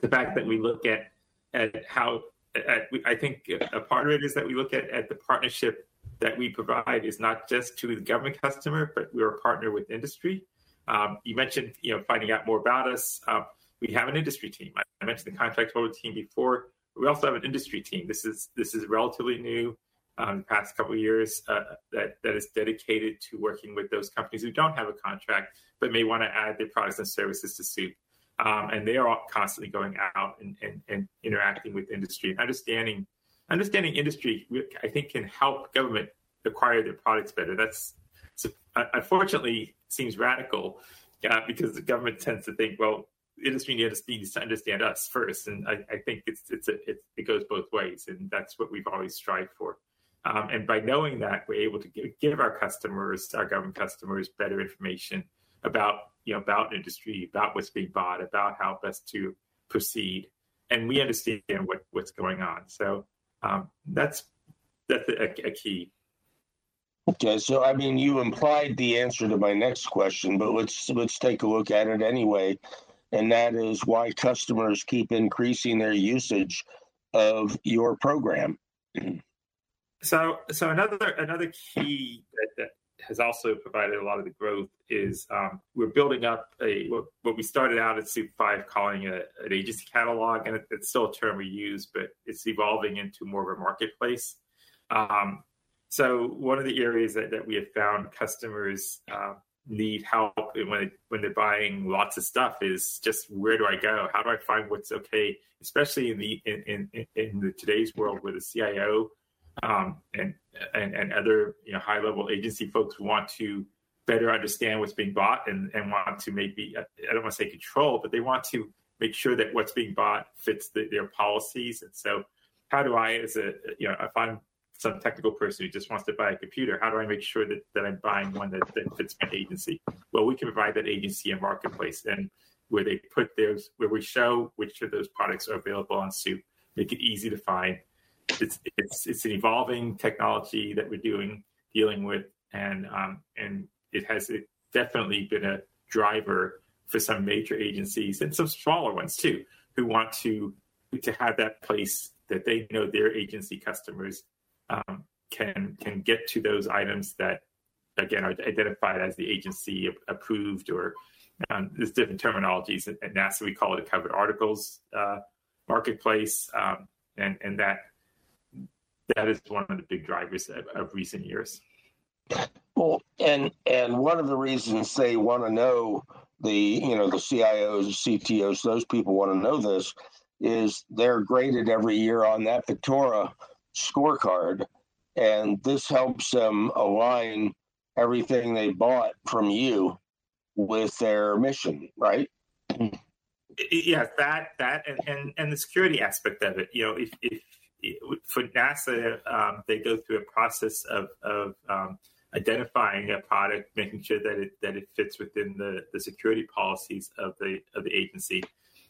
the fact that we look at at how at, I think a part of it is that we look at, at the partnership that we provide is not just to the government customer, but we're a partner with industry. Um, you mentioned, you know, finding out more about us. Um, we have an industry team. I mentioned the contract holder team before. We also have an industry team. This is this is relatively new. Um, the past couple of years uh, that that is dedicated to working with those companies who don't have a contract but may want to add their products and services to SEWP. Um, and they are constantly going out and, and, and interacting with industry and understanding understanding industry. I think can help government acquire their products better. That's so, uh, unfortunately seems radical uh, because the government tends to think, well, industry needs to understand us first, and I, I think it's it's a, it, it, goes both ways, and that's what we've always strived for. Um, and by knowing that, we're able to give, give our customers, our government customers, better information about you know about industry, about what's being bought, about how best to proceed, and we understand what what's going on. So um, that's that's a, a key. Okay, so I mean, you implied the answer to my next question, but let's let's take a look at it anyway, and that is why customers keep increasing their usage of your program. So, so another another key that, that has also provided a lot of the growth is um, we're building up a what, what, we started out at SEWP Five calling a, an agency catalog, and it, it's still a term we use, but it's evolving into more of a marketplace. Um, so one of the areas that, that we have found customers uh, need help when when they're buying lots of stuff is just where do I go? How do I find what's okay? Especially in the in in, in the today's world where the CIO um, and, and and other you know high level agency folks want to better understand what's being bought and, and want to maybe I don't want to say control, but they want to make sure that what's being bought fits the, their policies. And so, how do I, as a you know, if I'm some technical person who just wants to buy a computer, how do I make sure that, that I'm buying one that, that fits my agency? Well, we can provide that agency a marketplace and where they put those, where we show which of those products are available on SEWP, make it easy to find, it's it's it's an evolving technology that we're doing dealing with, and um, and it has definitely been a driver for some major agencies and some smaller ones too, who want to to have that place that they know their agency customers um, can can get to those items that again are identified as the agency approved or um, there's different terminologies at, NASA we call it a covered articles uh, marketplace um, and and that that is one of the big drivers of, of recent years. Well, and and one of the reasons they want to know the you know the CIOs, CTOs, those people want to know this is they're graded every year on that FITARA scorecard, and this helps them align everything they bought from you with their mission, right? Yes, that that and, and and the security aspect of it. You know, if if for NASA, um, they go through a process of, of um, identifying a product, making sure that it that it fits within the, the security policies of the of the agency.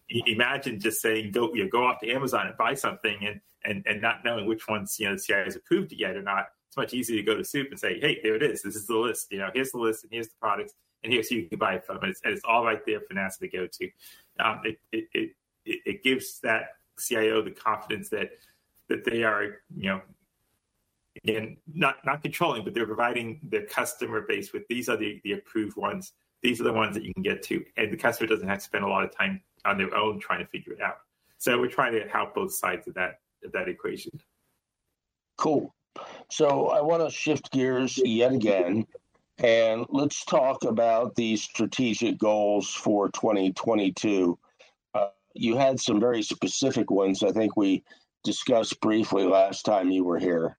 Imagine just saying go you know, go off to Amazon and buy something and, and and not knowing which ones you know the CIA has approved it yet or not. It's much easier to go to SEWP and say, hey, there it is. This is the list. You know, here's the list and here's the products and here's who you can buy it from. And it's, and it's all right there for NASA to go to. Um, it, it, it, it gives that CIO the confidence that that they are, you know, again, not not controlling, but they're providing their customer base with these are the, the approved ones. These are the ones that you can get to, and the customer doesn't have to spend a lot of time on their own trying to figure it out. So we're trying to help both sides of that of that equation. Cool. So I want to shift gears yet again, and let's talk about the strategic goals for 2022. Uh, you had some very specific ones. I think we discussed briefly last time you were here.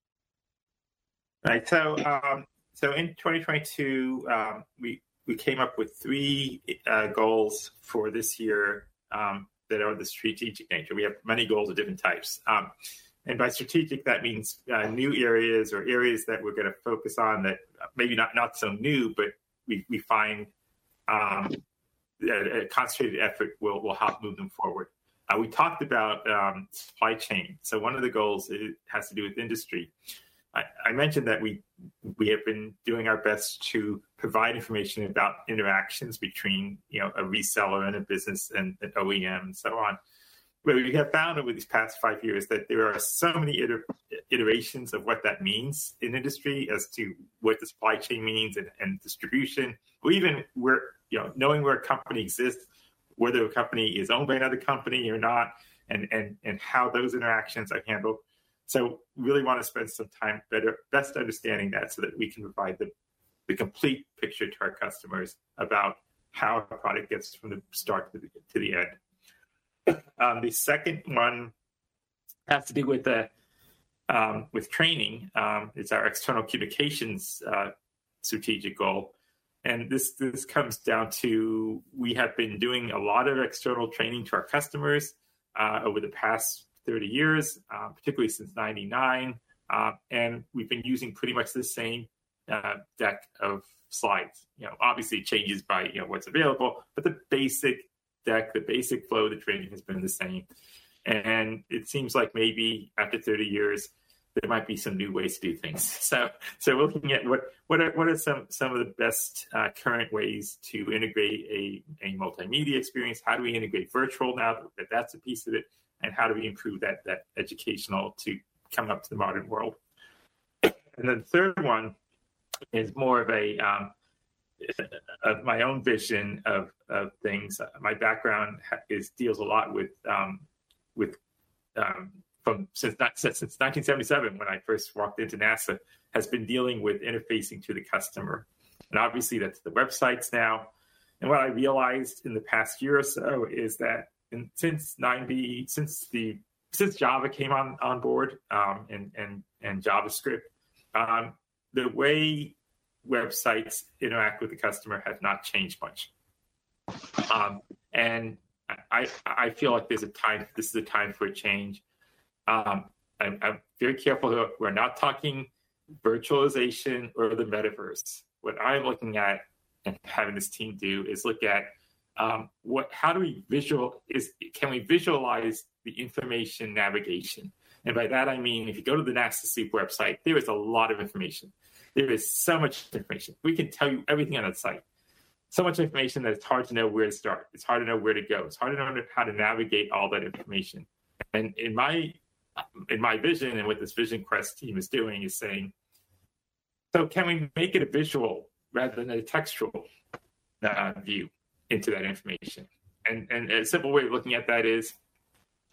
Right. So, um, so in 2022, um, we we came up with three uh, goals for this year um, that are the strategic nature. We have many goals of different types. Um, and by strategic, that means uh, new areas or areas that we're going to focus on that maybe not not so new, but we we find um, a, a, concentrated effort will will help move them forward. Uh, we talked about um, supply chain. So one of the goals it has to do with industry. I, mentioned that we we have been doing our best to provide information about interactions between you know a reseller and a business and an OEM and so on. But we have found over these past five years that there are so many iter- iterations of what that means in industry as to what the supply chain means and, and distribution, or even where you know knowing where a company exists, whether a company is owned by another company or not, and and and how those interactions are handled so we really want to spend some time better, best understanding that so that we can provide the, the complete picture to our customers about how a product gets from the start to the, to the end. Um, the second one has to do with the um, with training. Um, it's our external communications uh, strategic goal, and this this comes down to we have been doing a lot of external training to our customers uh, over the past 30 years, uh, particularly since 99. Uh, and we've been using pretty much the same uh, deck of slides. You know, obviously it changes by you know what's available, but the basic deck, the basic flow of the training has been the same. And it seems like maybe after 30 years, there might be some new ways to do things. So, so we're looking at what what are what are some some of the best uh, current ways to integrate a a multimedia experience? How do we integrate virtual now that that's a piece of it? And how do we improve that that educational to come up to the modern world. And then the third one is more of a um, of my own vision of, of things. My background is deals a lot with um, with um, from since since 1977 when I first walked into NASA has been dealing with interfacing to the customer, and obviously that's the websites now. And what I realized in the past year or so is that and since 9b since the since java came on on board um, and and and javascript um, the way websites interact with the customer have not changed much. Um, and I, I feel like there's a time this is a time for a change. Um, I'm, I'm very careful we're not talking virtualization or the metaverse. What i'm looking at and having this team do is look at um, what how do we visual is can we visualize the information navigation? And by that i mean if you go to the nasa sleep website there is a lot of information. There is so much information. We can tell you everything on that site. So much information that it's hard to know where to start. It's hard to know where to go. It's hard to know how to navigate all that information. And in my in my vision and what this vision quest team is doing is saying so can we make it a visual rather than a textual uh, view into that information. And, and a simple way of looking at that is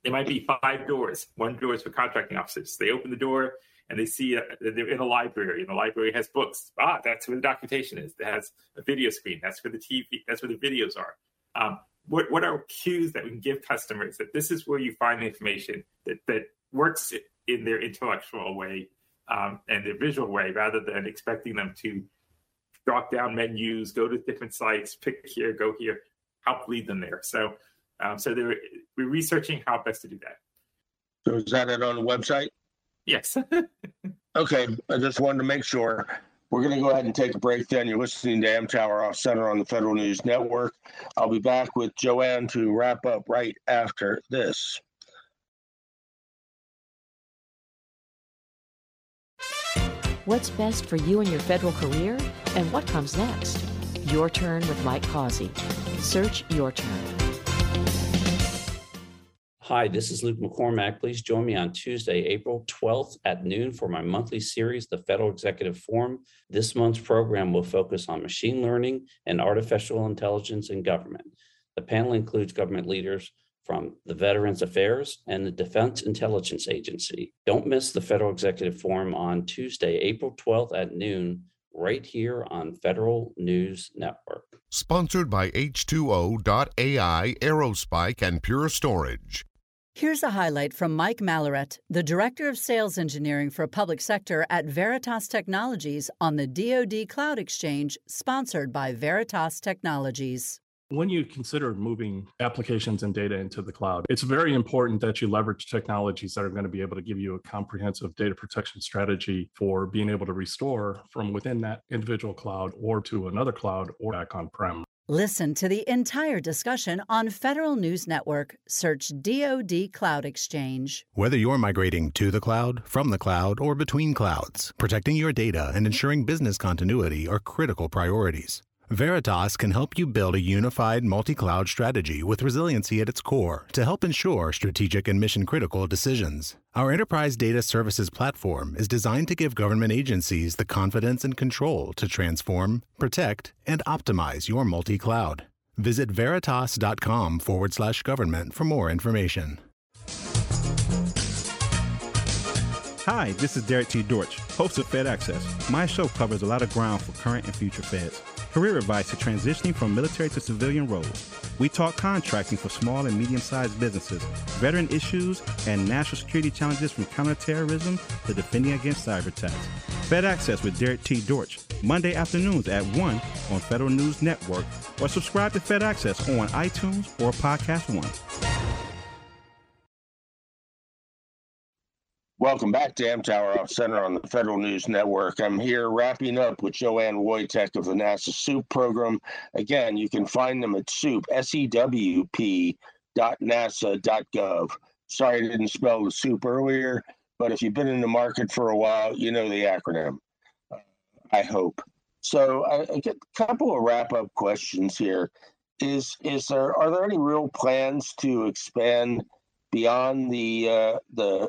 there might be five doors. One door is for contracting officers. They open the door and they see that they're in a library, and the library has books. Ah, that's where the documentation is. It has a video screen. That's where the TV. That's where the videos are. Um, what what are cues that we can give customers that this is where you find the information that that works in their intellectual way um, and their visual way, rather than expecting them to drop down menus, go to different sites, pick here, go here, help lead them there. So, um, so we're researching how best to do that. So is that it on the website? Yes. okay, I just wanted to make sure. We're going to go ahead and take a break then. You're listening to Amtower Off Center on the Federal News Network. I'll be back with Joanne to wrap up right after this. What's best for you and your federal career? And what comes next? Your Turn with Mike Causey. Search Your Turn. Hi, this is Luke McCormack. Please join me on Tuesday, April 12th at noon for my monthly series, The Federal Executive Forum. This month's program will focus on machine learning and artificial intelligence in government. The panel includes government leaders from the Veterans Affairs and the Defense Intelligence Agency. Don't miss the Federal Executive Forum on Tuesday, April 12th at noon, right here on Federal News Network. Sponsored by H2O.ai, Aerospike, and Pure Storage. Here's a highlight from Mike Malaret, the Director of Sales Engineering for Public Sector at Veritas Technologies on the DoD Cloud Exchange, sponsored by Veritas Technologies. When you consider moving applications and data into the cloud, it's very important that you leverage technologies that are going to be able to give you a comprehensive data protection strategy for being able to restore from within that individual cloud or to another cloud or back on prem. Listen to the entire discussion on Federal News Network. Search DoD Cloud Exchange. Whether you're migrating to the cloud, from the cloud, or between clouds, protecting your data and ensuring business continuity are critical priorities. Veritas can help you build a unified multi cloud strategy with resiliency at its core to help ensure strategic and mission critical decisions. Our enterprise data services platform is designed to give government agencies the confidence and control to transform, protect, and optimize your multi cloud. Visit veritas.com forward slash government for more information. Hi, this is Derek T. Dortch, host of Fed Access. My show covers a lot of ground for current and future feds career advice to transitioning from military to civilian roles. We talk contracting for small and medium sized businesses, veteran issues, and national security challenges from counterterrorism to defending against cyber attacks. Fed Access with Derek T. Dortch, Monday afternoons at 1 on Federal News Network, or subscribe to Fed Access on iTunes or Podcast One. Welcome back to Amtower Off Center on the Federal News Network. I'm here wrapping up with Joanne Woytek of the NASA SEWP program. Again, you can find them at gov. Sorry I didn't spell the SEWP earlier, but if you've been in the market for a while, you know the acronym. I hope. So I, I get a couple of wrap-up questions here. Is is there are there any real plans to expand beyond the uh, the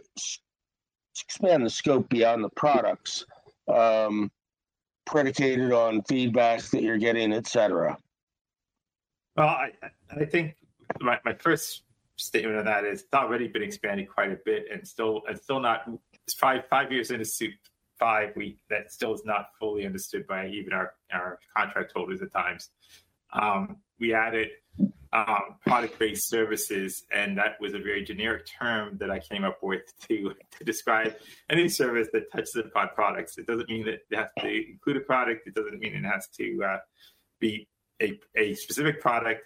expand the scope beyond the products um, predicated on feedback that you're getting, et cetera? Well, I, I think my, my first statement on that is it's already been expanded quite a bit and still and still not it's five five years into SEWP five we that still is not fully understood by even our our contract holders at times um, we added um, product-based services, and that was a very generic term that I came up with to to describe any service that touches upon products. It doesn't mean that it has to include a product. It doesn't mean it has to uh, be a, a specific product,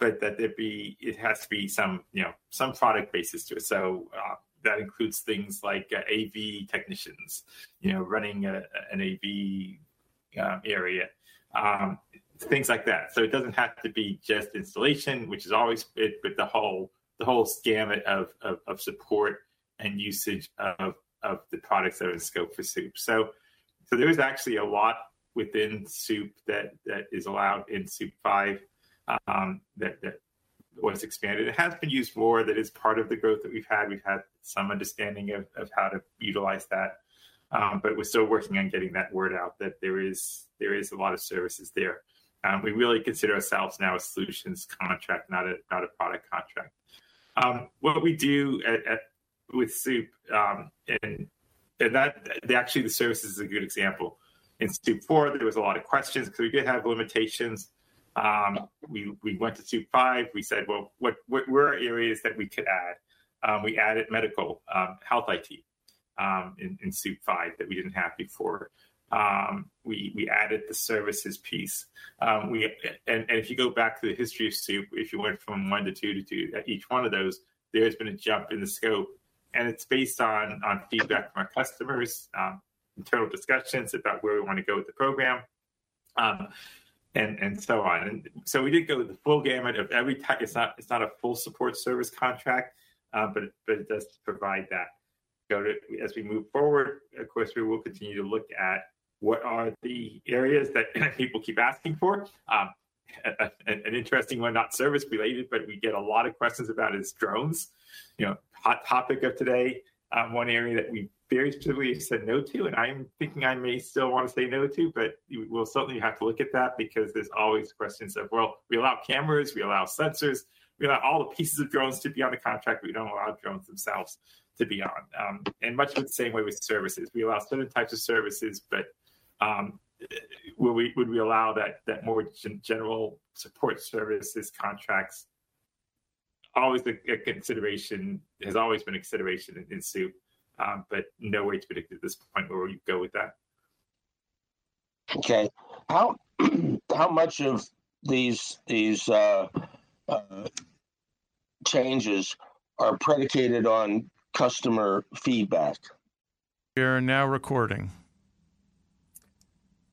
but that there be it has to be some you know some product basis to it. So. Uh, that includes things like uh, AV technicians, you know, running a, an AV um, area. Um, things like that. So it doesn't have to be just installation, which is always it, but the whole the whole gamut of, of, of support and usage of of the products that are in scope for SEWP. So so there is actually a lot within SEWP that that is allowed in SEWP five um, that that was expanded. It has been used more. That is part of the growth that we've had. We've had some understanding of, of how to utilize that. Um, but we're still working on getting that word out that there is there is a lot of services there. Um, we really consider ourselves now a solutions contract, not a not a product contract. Um, what we do at, at, with SEWP, um, and, and that actually the services is a good example. In SEWP four, there was a lot of questions because we did have limitations. Um, we we went to SEWP five. We said, well, what what were areas that we could add? Um, we added medical um, health IT in, in SEWP five that we didn't have before um, we we added the services piece. Um, we and, and if you go back to the history of SEWP, if you went from one to two to two, each one of those, there has been a jump in the scope, and it's based on on feedback from our customers, um, internal discussions about where we want to go with the program. Um, and, and so on. And so we did go with the full gamut of every type. It's not it's not a full support service contract, uh, but but it does provide that. Go to as we move forward. Of course, we will continue to look at what are the areas that people keep asking for? Um, an interesting one, not service related, but we get a lot of questions about is drones. You know, hot topic of today. Um, one area that we very specifically said no to, and I'm thinking I may still want to say no to, but we'll certainly have to look at that because there's always questions of, well, we allow cameras, we allow sensors, we allow all the pieces of drones to be on the contract, but we don't allow drones themselves to be on. Um, and much of the same way with services, we allow certain types of services, but um, would we would we allow that that more general support services contracts? Always a, a consideration has always been a consideration in, in SEWP, um, but no way to predict at this point where you go with that. Okay, how how much of these these uh, uh, changes are predicated on customer feedback. We are now recording.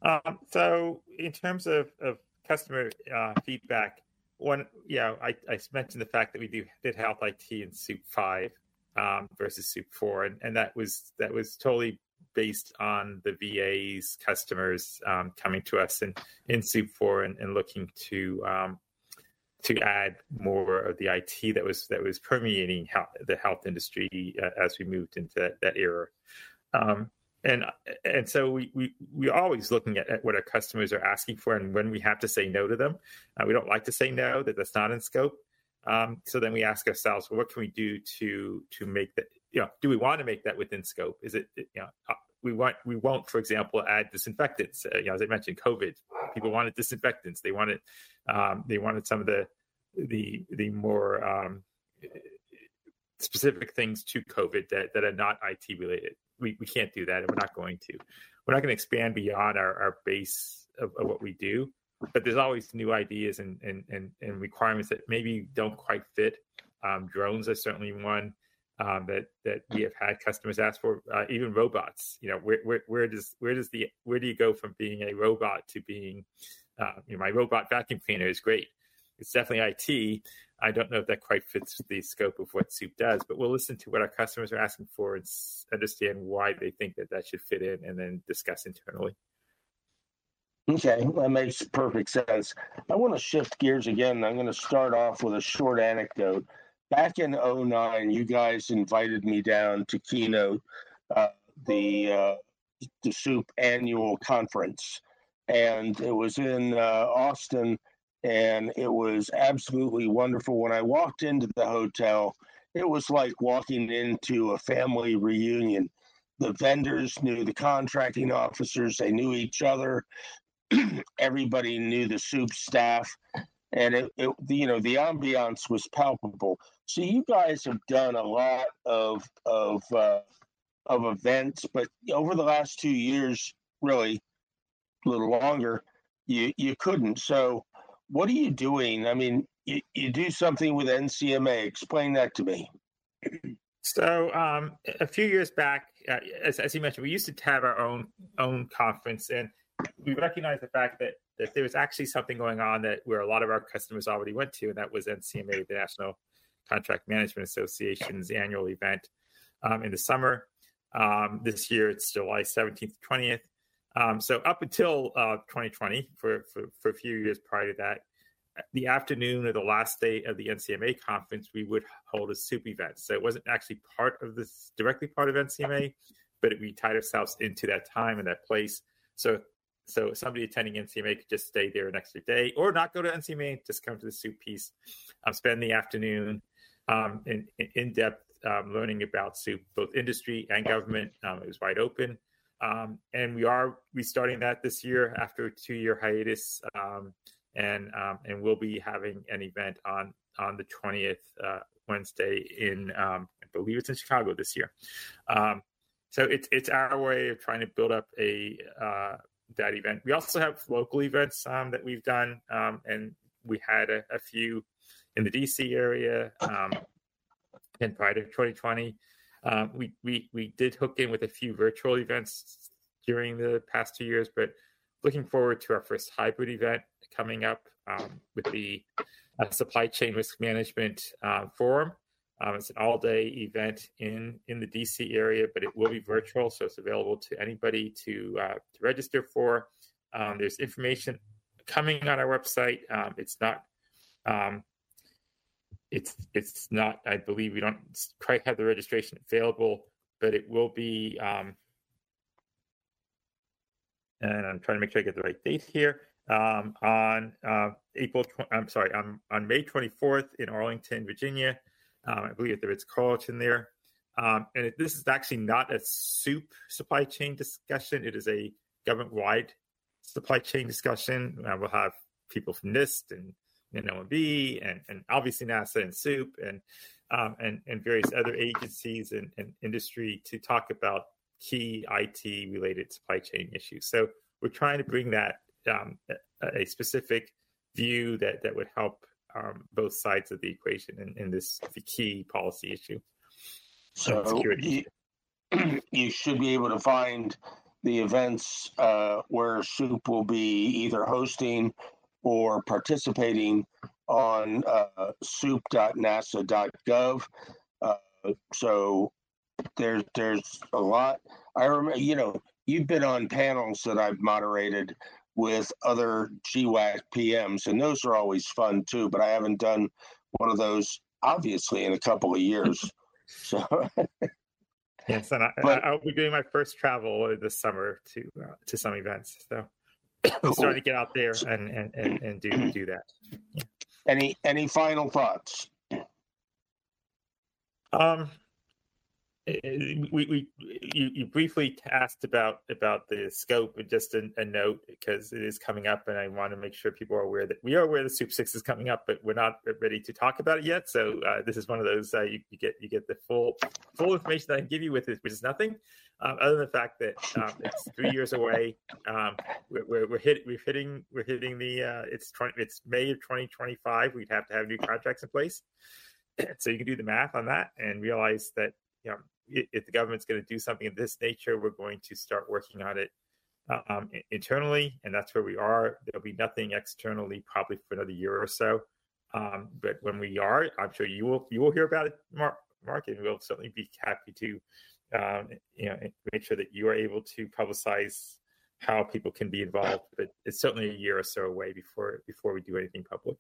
Um, so, in terms of, of customer uh, feedback, one, yeah, I, I mentioned the fact that we do did health IT in SEWP five um, versus SEWP four, and, and that was that was totally based on the VA's customers um, coming to us in, in SEWP four and, and looking to um, to add more of the IT that was that was permeating health, the health industry uh, as we moved into that, that era. Um, and and so we we we always looking at, at, what our customers are asking for and when we have to say no to them. Uh, we don't like to say no that that's not in scope. Um, so then we ask ourselves, well, what can we do to to make that? You know, do we want to make that within scope? Is it you know uh, we want we won't, for example, add disinfectants. Uh, you know, as I mentioned, COVID, people wanted disinfectants. They wanted um, they wanted some of the the the more um, specific things to COVID that that are not IT related we, we can't do that and we're not going to. We're not going to expand beyond our, our base of, of what we do but there's always new ideas and, and, and, and requirements that maybe don't quite fit. Um, drones are certainly one um, that that we have had customers ask for uh, even robots. You know where, where, where does where does the where do you go from being a robot to being uh, you know my robot vacuum cleaner is great it's definitely IT I don't know if that quite fits the scope of what SEWP does, but we'll listen to what our customers are asking for and understand why they think that that should fit in and then discuss internally. Okay, that makes perfect sense. I want to shift gears again. I'm going to start off with a short anecdote. Back in 09, you guys invited me down to keynote uh, the uh, the SEWP annual conference, and it was in uh, Austin and it was absolutely wonderful. When I walked into the hotel, it was like walking into a family reunion. The vendors knew the contracting officers, they knew each other. Everybody knew the SEWP staff, and it, it, you know, the ambiance was palpable. So you guys have done a lot of of uh, of events, but over the last two years, really, a little longer, you you couldn't. So what are you doing? I mean, you, you do something with NCMA. Explain that to me. So um, a few years back, uh, as, as you mentioned, we used to have our own own conference, and we recognized the fact that that there was actually something going on that where a lot of our customers already went to, and that was NCMA, the National Contract Management Association's annual event um, in the summer. Um, this year, it's July 17th 20th. Um, so up until uh, 2020, for, for, for a few years prior to that, the afternoon or the last day of the NCMA conference, we would hold a SEWP event. So it wasn't actually part of this directly part of NCMA, but we tied ourselves into that time and that place. So so somebody attending NCMA could just stay there an extra day, or not go to NCMA, just come to the SEWP piece, um, spend the afternoon um, in in depth um, learning about SEWP, both industry and government. Um, it was wide open. Um, and we are restarting that this year after a two year hiatus. Um, and um, and we'll be having an event on on the 20th uh, Wednesday in um, I believe it's in Chicago this year. Um, so it's it's our way of trying to build up a uh, that event. We also have local events um, that we've done, and we had a, a, few in the DC area in prior to 2020. Um, we we we did hook in with a few virtual events during the past two years, but looking forward to our first hybrid event coming up um, with the uh, Supply Chain Risk Management uh, Forum. Um, it's an all-day event in in the DC area, but it will be virtual, so it's available to anybody to uh, to register for. Um, there's information coming on our website. Um, it's not um, it's it's not. I believe we don't quite have the registration available, but it will be. Um, and I'm trying to make sure I get the right date here. Um, on uh, April, I'm sorry, on on May 24th in Arlington, Virginia. Um, I believe there is Carlton there. Um, and it, this is actually not a SEWP supply chain discussion. It is a government-wide supply chain discussion. Uh, we'll have people from NIST and and OMB and, and obviously NASA and SEWP and um, and, and various other agencies and, and industry to talk about key IT related supply chain issues. So we're trying to bring that um, a, a, specific view that that would help um, both sides of the equation in, in this key policy issue. So you, you, should be able to find the events uh, where SEWP will be either hosting or participating on uh, sewp.nasa.gov. Uh, so there's there's a lot. I remember, you know, you've been on panels that I've moderated with other GWAC PMs, and those are always fun too. But I haven't done one of those obviously in a couple of years. So. yes, and I, but, I'll be doing my first travel this summer to uh, to some events. So I'm starting to get out there and and and, and do do that. Yeah. Any any final thoughts? Um, we, we you, you briefly asked about about the scope and just a, a, note because it is coming up and i want to make sure people are aware that we are aware the SEWP six is coming up but we're not ready to talk about it yet. So uh, this is one of those uh, you, you, get you get the full full information that i can give you with it which is nothing um, other than the fact that um, it's three years away. Um, we're, we're, we're, hit, we're hitting we're hitting the uh, it's 20, it's may of 2025 we'd have to have new contracts in place. So you can do the math on that and realize that you know if the government's going to do something of this nature, we're going to start working on it um, internally, and that's where we are. There'll be nothing externally probably for another year or so. Um, but when we are, I'm sure you will you will hear about it, Mark, Mark and we'll certainly be happy to um, you know make sure that you are able to publicize how people can be involved. But it's certainly a year or so away before before we do anything public.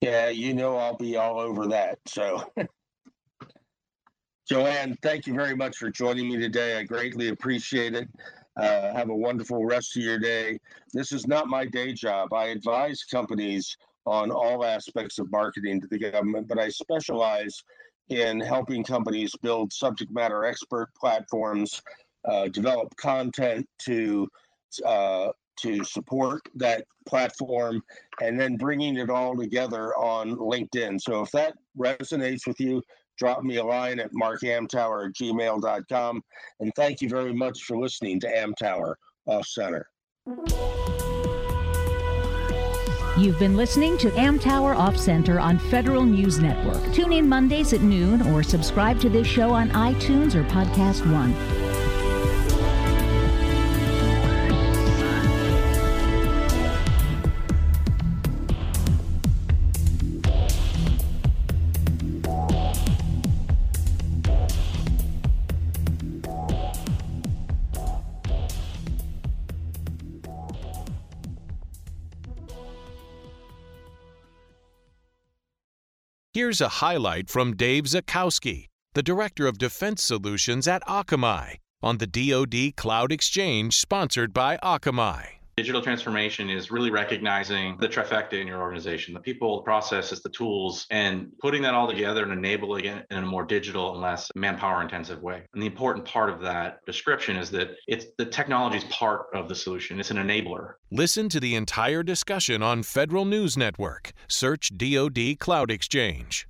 Yeah, you know I'll be all over that. So Joanne, thank you very much for joining me today. I greatly appreciate it. Uh, have a wonderful rest of your day. This is not my day job. I advise companies on all aspects of marketing to the government, but I specialize in helping companies build subject matter expert platforms, uh, develop content to uh, to support that platform, and then bringing it all together on LinkedIn. So if that resonates with you, drop me a line at markamtower at gmail.com. And thank you very much for listening to Amtower Off Center. You've been listening to Amtower Off Center on Federal News Network. Tune in Mondays at noon or subscribe to this show on iTunes or Podcast One. Here's a highlight from Dave Zakowski, the Director of Defense Solutions at Akamai, on the DoD Cloud Exchange sponsored by Akamai. Digital transformation is really recognizing the trifecta in your organization the people, the processes, the tools, and putting that all together and enabling it in a more digital and less manpower intensive way. And the important part of that description is that it's the technology is part of the solution, it's an enabler. Listen to the entire discussion on Federal News Network. Search DoD Cloud Exchange.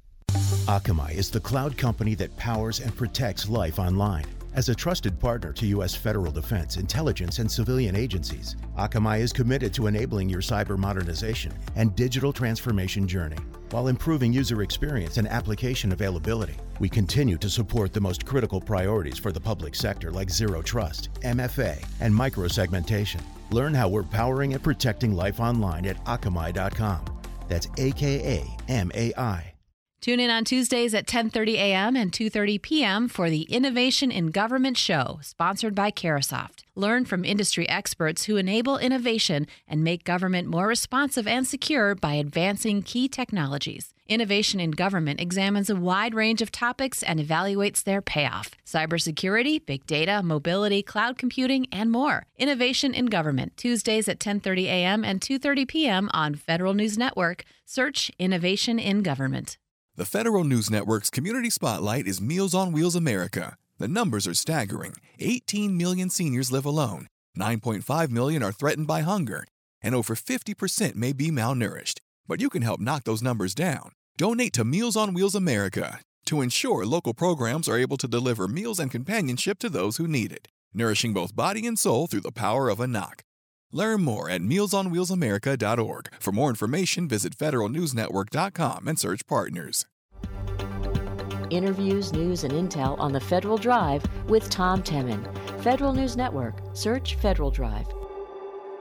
Akamai is the cloud company that powers and protects life online. As a trusted partner to U.S. federal defense, intelligence, and civilian agencies, Akamai is committed to enabling your cyber modernization and digital transformation journey. While improving user experience and application availability, we continue to support the most critical priorities for the public sector like Zero Trust, MFA, and microsegmentation. Learn how we're powering and protecting life online at akamai.com. That's A K A M A I. Tune in on Tuesdays at 10:30 a.m. and 2:30 p.m. for the Innovation in Government show, sponsored by Carahsoft. Learn from industry experts who enable innovation and make government more responsive and secure by advancing key technologies. Innovation in Government examines a wide range of topics and evaluates their payoff. Cybersecurity, big data, mobility, cloud computing, and more. Innovation in Government, Tuesdays at 10:30 a.m. and 2:30 p.m. on Federal News Network. Search Innovation in Government. The Federal News Network's Community Spotlight is Meals on Wheels America. The numbers are staggering 18 million seniors live alone, 9.5 million are threatened by hunger, and over 50% may be malnourished. But you can help knock those numbers down. Donate to Meals on Wheels America to ensure local programs are able to deliver meals and companionship to those who need it, nourishing both body and soul through the power of a knock. Learn more at MealsOnWheelsAmerica.org. For more information, visit federalnewsnetwork.com and search partners. Interviews, news, and intel on the Federal Drive with Tom Temin. Federal News Network. Search Federal Drive.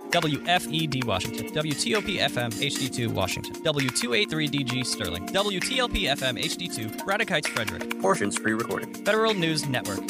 WFED Washington, WTOP FM HD2 Washington, W283DG Sterling, WTLP FM HD2 Braddock Heights Frederick. Portions pre recorded. Federal News Network.